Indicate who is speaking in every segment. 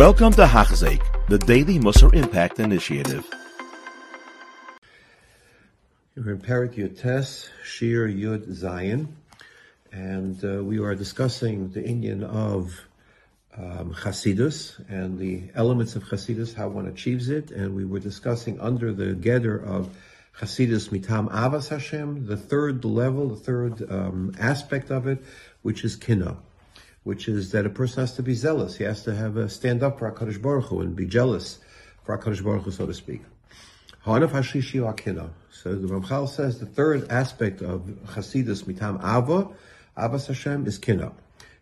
Speaker 1: Welcome to Hachzik, the Daily Musar Impact Initiative.
Speaker 2: We're in Parak Yotes, Shir Yud Zion, and uh, we are discussing the Indian of um, Chasidus and the elements of Chasidus, how one achieves it, and we were discussing under the Geder of Chasidus Mitam Avas Hashem, the third level, the third um, aspect of it, which is Kina, which is that a person has to be zealous. He has to have a stand up for HaKadosh Baruch Hu and be jealous for HaKadosh Baruch Hu, so to speak. Hashishi. So the Ramchal says the third aspect of Chasidus Mitam Ava, Avas Hashem, is Kina.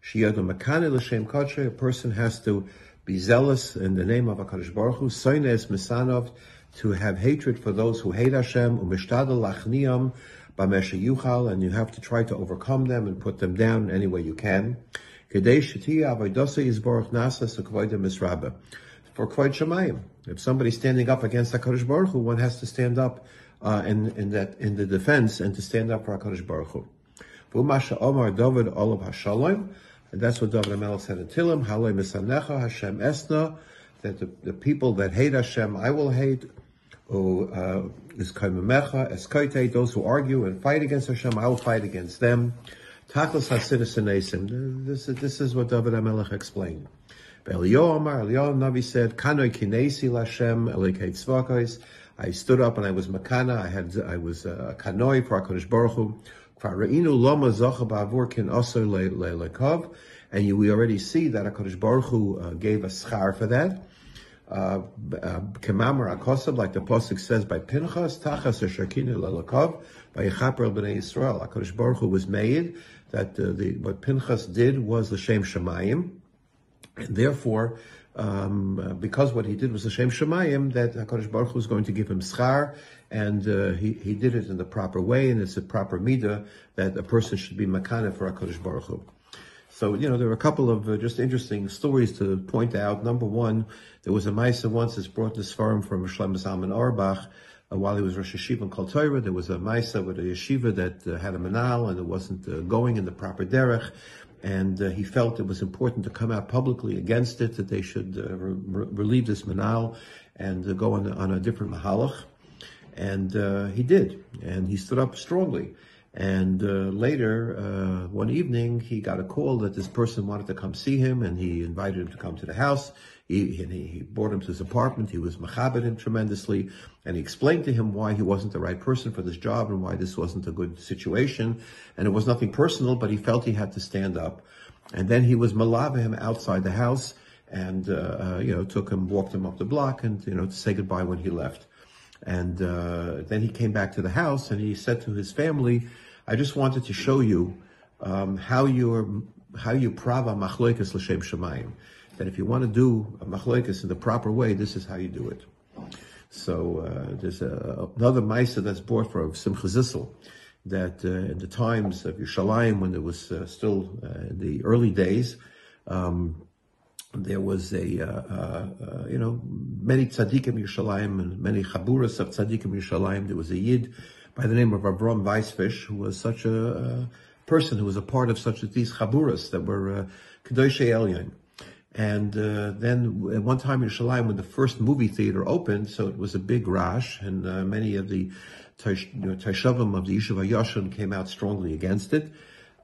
Speaker 2: Shiyad Makane L'Shem Katre, a person has to be zealous in the name of HaKadosh Baruch Hu, Soines Misanov, to have hatred for those who hate Hashem, Umishtadal Lachniam, Bamesha Yuchal, and you have to try to overcome them and put them down any way you can. For Kvod Shemayim. If somebody's standing up against HaKadosh Baruch Hu, one has to stand up uh, in, in that in the defense and to stand up for HaKadosh Baruch Hu. V'umasha Omar David Olav Hashalom, and that's what David HaMelech said in Tilim, Halei Misanecha Hashem Esna, that the, the people that hate Hashem, I will hate, uh, is Kaimamecha, those who argue and fight against Hashem, I will fight against them. Takos Hasidus Anesim. This, this is what David HaMelech explained. Eliyahu Amar, Eliyahu Navi said, Kanoi kinesi lashem elikei tzvakos. I stood up and I was makana. I had, I was a kanoi for HaKadosh Baruch Hu. And we already see that HaKadosh Baruch Hu uh, gave a schar for that. Kemamar uh, uh, like the Pasuk says by Pinchas, Tachas Shekina Lelakov, by Yechaper Bnei Yisrael. HaKadosh Baruch Hu was made that uh, the, what Pinchas did was L'Shem Shemayim. And therefore, um, because what he did was Hashem Shemayim, that HaKadosh Baruch Hu was going to give him schar, and uh, he, he did it in the proper way, and it's a proper midah that a person should be makana for HaKadosh Baruch Hu. So, you know, there are a couple of uh, just interesting stories to point out. Number one, there was a Maisa once that's brought this forum from Shlomo Zalman Auerbach. uh, while he was Rosh Yeshiva in Kol Torah, there was a Maisa with a yeshiva that uh, had a manal and it wasn't uh, going in the proper derech and uh, he felt it was important to come out publicly against it, that they should uh, re- relieve this manal and go on, on, a different mahalach. And he did, and he stood up strongly. And uh, later, uh, one evening, he got a call that this person wanted to come see him, and he invited him to come to the house. He, he, he brought him to his apartment. He was machabed him tremendously, and he explained to him why he wasn't the right person for this job and why this wasn't a good situation. And it was nothing personal, but he felt he had to stand up. And then he was malava him outside the house, and uh, uh, you know took him, walked him up the block, and you know to say goodbye when he left. And uh, then he came back to the house, and he said to his family I just wanted to show you um, how you how you prava machloikas l'shem shemayim. That if you want to do a machloikas in the proper way, this is how you do it. So uh, there's a, another ma'isa that's brought from Simcha Zissel that uh, in the times of Yerushalayim, when it was uh, still uh, in the early days, um, there was a, uh, uh, you know, many tzaddikim Yerushalayim and many chaburas of tzaddikim Yerushalayim. There was a yid by the name of Avram Weisfish, who was such a, a person who was a part of such of these chaburas that were uh, Elyon. And uh, then at one time in Shalim, when the first movie theater opened, so it was a big rash, and uh, many of the Taishavim you know, of the Yeshiva Yashin came out strongly against it.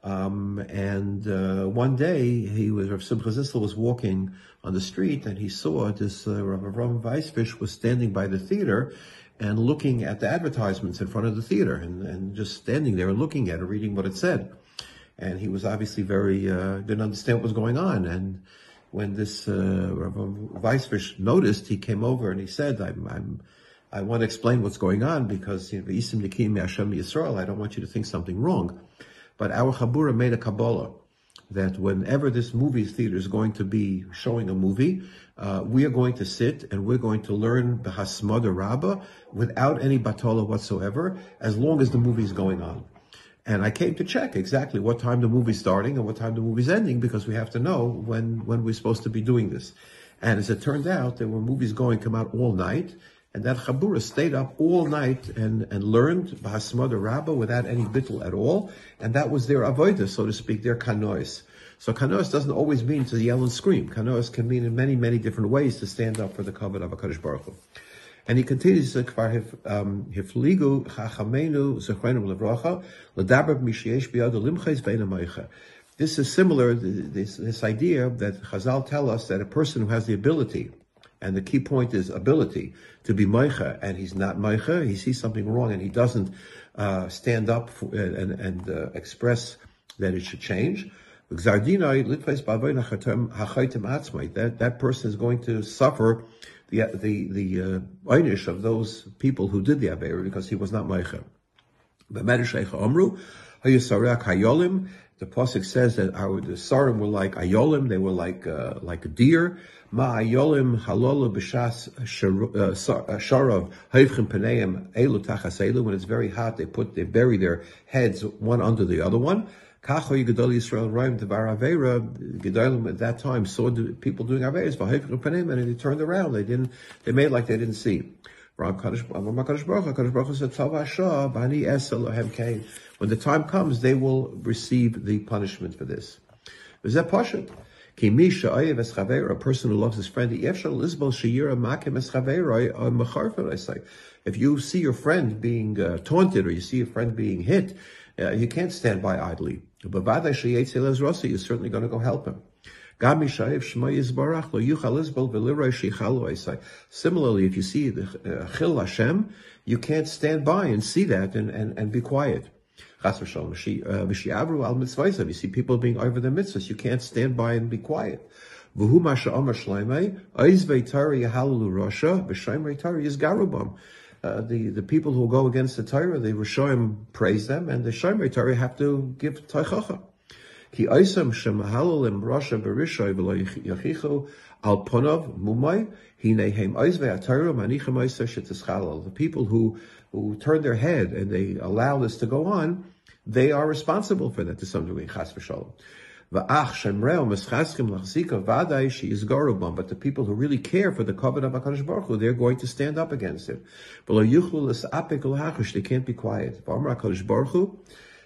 Speaker 2: Um, and uh, one day, he was Rav Simcha was walking on the street, and he saw this uh, Rav Avram Weisfish was standing by the theater, and looking at the advertisements in front of the theater and, and just standing there and looking at it, reading what it said. And he was obviously very, uh, didn't understand what was going on. And when this, uh, Weisfish noticed, he came over and he said, I'm, I'm, I want to explain what's going on because, you know, Isim Yisrael, I don't want you to think something wrong. But our Chabura made a Kabbalah that whenever this movie theater is going to be showing a movie, uh, we are going to sit and we're going to learn the Hasmada Rabbah without any batola whatsoever, as long as the movie is going on. And I came to check exactly what time the movie's starting and what time the movie's ending because we have to know when, when we're supposed to be doing this. And as it turned out, there were movies going come out all night, and that Chabura stayed up all night and, and learned Bahasmada Rabbah without any bittul at all. And that was their avodah, so to speak, their kanois. So kanois doesn't always mean to yell and scream. Kanois can mean in many, many different ways to stand up for the covenant of HaKadosh Baruch Hu. And he continues uh, to kvar um, hifligu chachamenu zechreinu levracha ledaber misheyesh biyad limchais ve'ena This is similar, this, this idea that Chazal tell us that a person who has the ability, and the key point is ability, to be meicha, and he's not meicha, he sees something wrong and he doesn't uh, stand up for, and, and uh, express that it should change. That, that person is going to suffer the the the uh, einish of those people who did the aver because he was not meicher. The pasuk says that our the sarim were like ayolim; they were like uh, like a deer. Ma ayolim halola b'shas uh, uh, sharav hayvchim paneim elu tachas When it's very hot, they put they bury their heads one under the other one. Kachoy Gedol Yisrael Raim Devar Avera, Gedolim at that time saw people doing Averas, and they turned around. They didn't, they made like they didn't see. When the time comes, they will receive the punishment for this. A person who loves his friend, if you see your friend being uh, taunted or you see your friend being hit, uh, you can't stand by idly. You're certainly going to go help him. Similarly, if you see the uh, Chil Hashem, you can't stand by and see that and, and, and be quiet. Uh, you see people being over their mitzvahs, you can't stand by and be quiet. Uh, the, the people who go against the Torah, the Rishonim praise them, and the Shomer Torah have to give Teichacha. Ki oisam rasha al atayru manichem. The people who who turn their head and they allow this to go on, they are responsible for that to some degree. Chas v'shalom. But the people who really care for the covenant of HaKadosh Baruch Hu, they're going to stand up against it. They can't be quiet.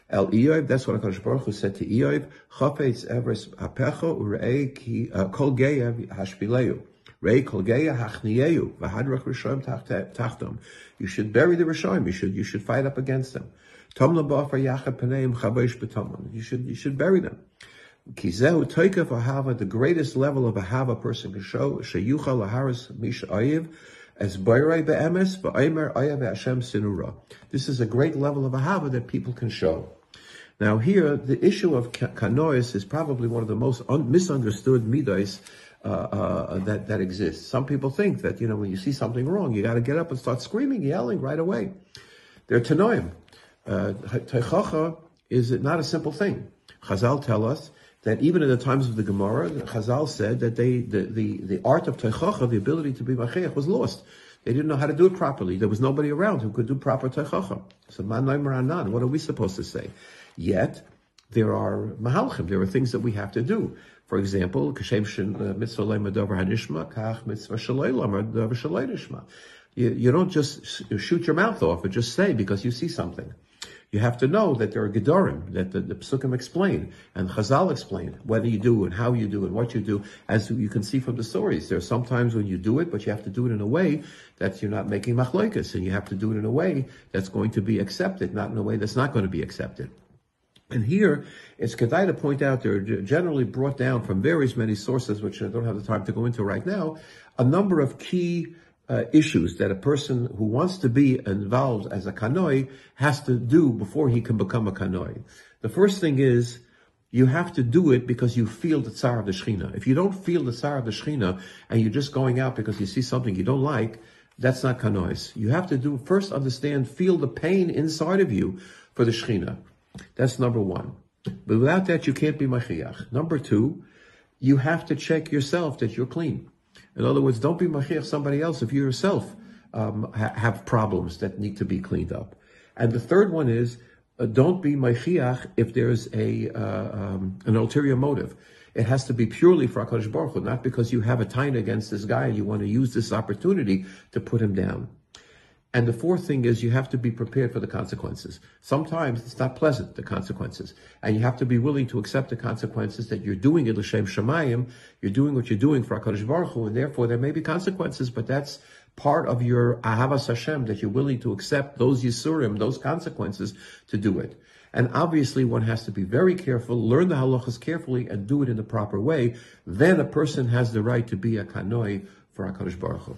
Speaker 2: El Eob, that's what HaKadosh Baruch Hu said to Eob, Chafetz Apecho Urei Ki Kol Hashpileu. Rei Kol Geya Hachniyeu V'Hadrach Tachtom. You should bury the Rishayim. You should, you should fight up against them. Tom Yachad Paneim B'Tomon. You should, you should bury them. Kizehu Toikaf Ahava, the greatest level of Ahava a person can show, Sheyucha Laharis Misha Sinura. This is a great level of Ahava that people can show. Now here, the issue of kanois is probably one of the most un- misunderstood midas uh, uh, that that exists. Some people think that you know when you see something wrong, you got to get up and start screaming, yelling right away. They're tanoim. Uh, Teichacha is not a simple thing. Chazal tell us that even in the times of the Gemara, Chazal said that they, the, the, the art of Teichacha, the ability to be Machiach, was lost. They didn't know how to do it properly. There was nobody around who could do proper Teichacha. So, Man Anan, what are we supposed to say? Yet, there are mahalchim, there are things that we have to do. For example, kashem uh, mitzvah mitzvah You don't just shoot your mouth off and just say because you see something. You have to know that there are gedorim that the, the psukim explain and Chazal explain whether you do and how you do and what you do. As you can see from the stories, there are sometimes when you do it, but you have to do it in a way that you're not making machloikas, and you have to do it in a way that's going to be accepted, not in a way that's not going to be accepted. And here, it's Kedai to point out they're generally brought down from various many sources, which I don't have the time to go into right now, a number of key uh, issues that a person who wants to be involved as a kanoi has to do before he can become a kanoi. The first thing is, you have to do it because you feel the tsar of the Shechina. If you don't feel the tsar of the Shechina and you're just going out because you see something you don't like, that's not kanois. You have to do first understand, feel the pain inside of you for the Shechina. That's number one. But without that, you can't be Mashiach. Number two, you have to check yourself that you're clean. In other words, don't be Mashiach somebody else if you yourself um, ha- have problems that need to be cleaned up. And the third one is, uh, don't be Mashiach if there's a uh, um, an ulterior motive. It has to be purely for HaKadosh Baruch Hu, not because you have a time against this guy and you want to use this opportunity to put him down. And the fourth thing is you have to be prepared for the consequences. Sometimes it's not pleasant, the consequences. And you have to be willing to accept the consequences that you're doing it l'shem shemayim, you're doing what you're doing for HaKadosh Baruch Hu, and therefore there may be consequences, but that's part of your ahavas Hashem, that you're willing to accept those yisurim, those consequences, to do it. And obviously one has to be very careful, learn the halachas carefully, and do it in the proper way. Then a person has the right to be a kanoi for HaKadosh Baruch Hu.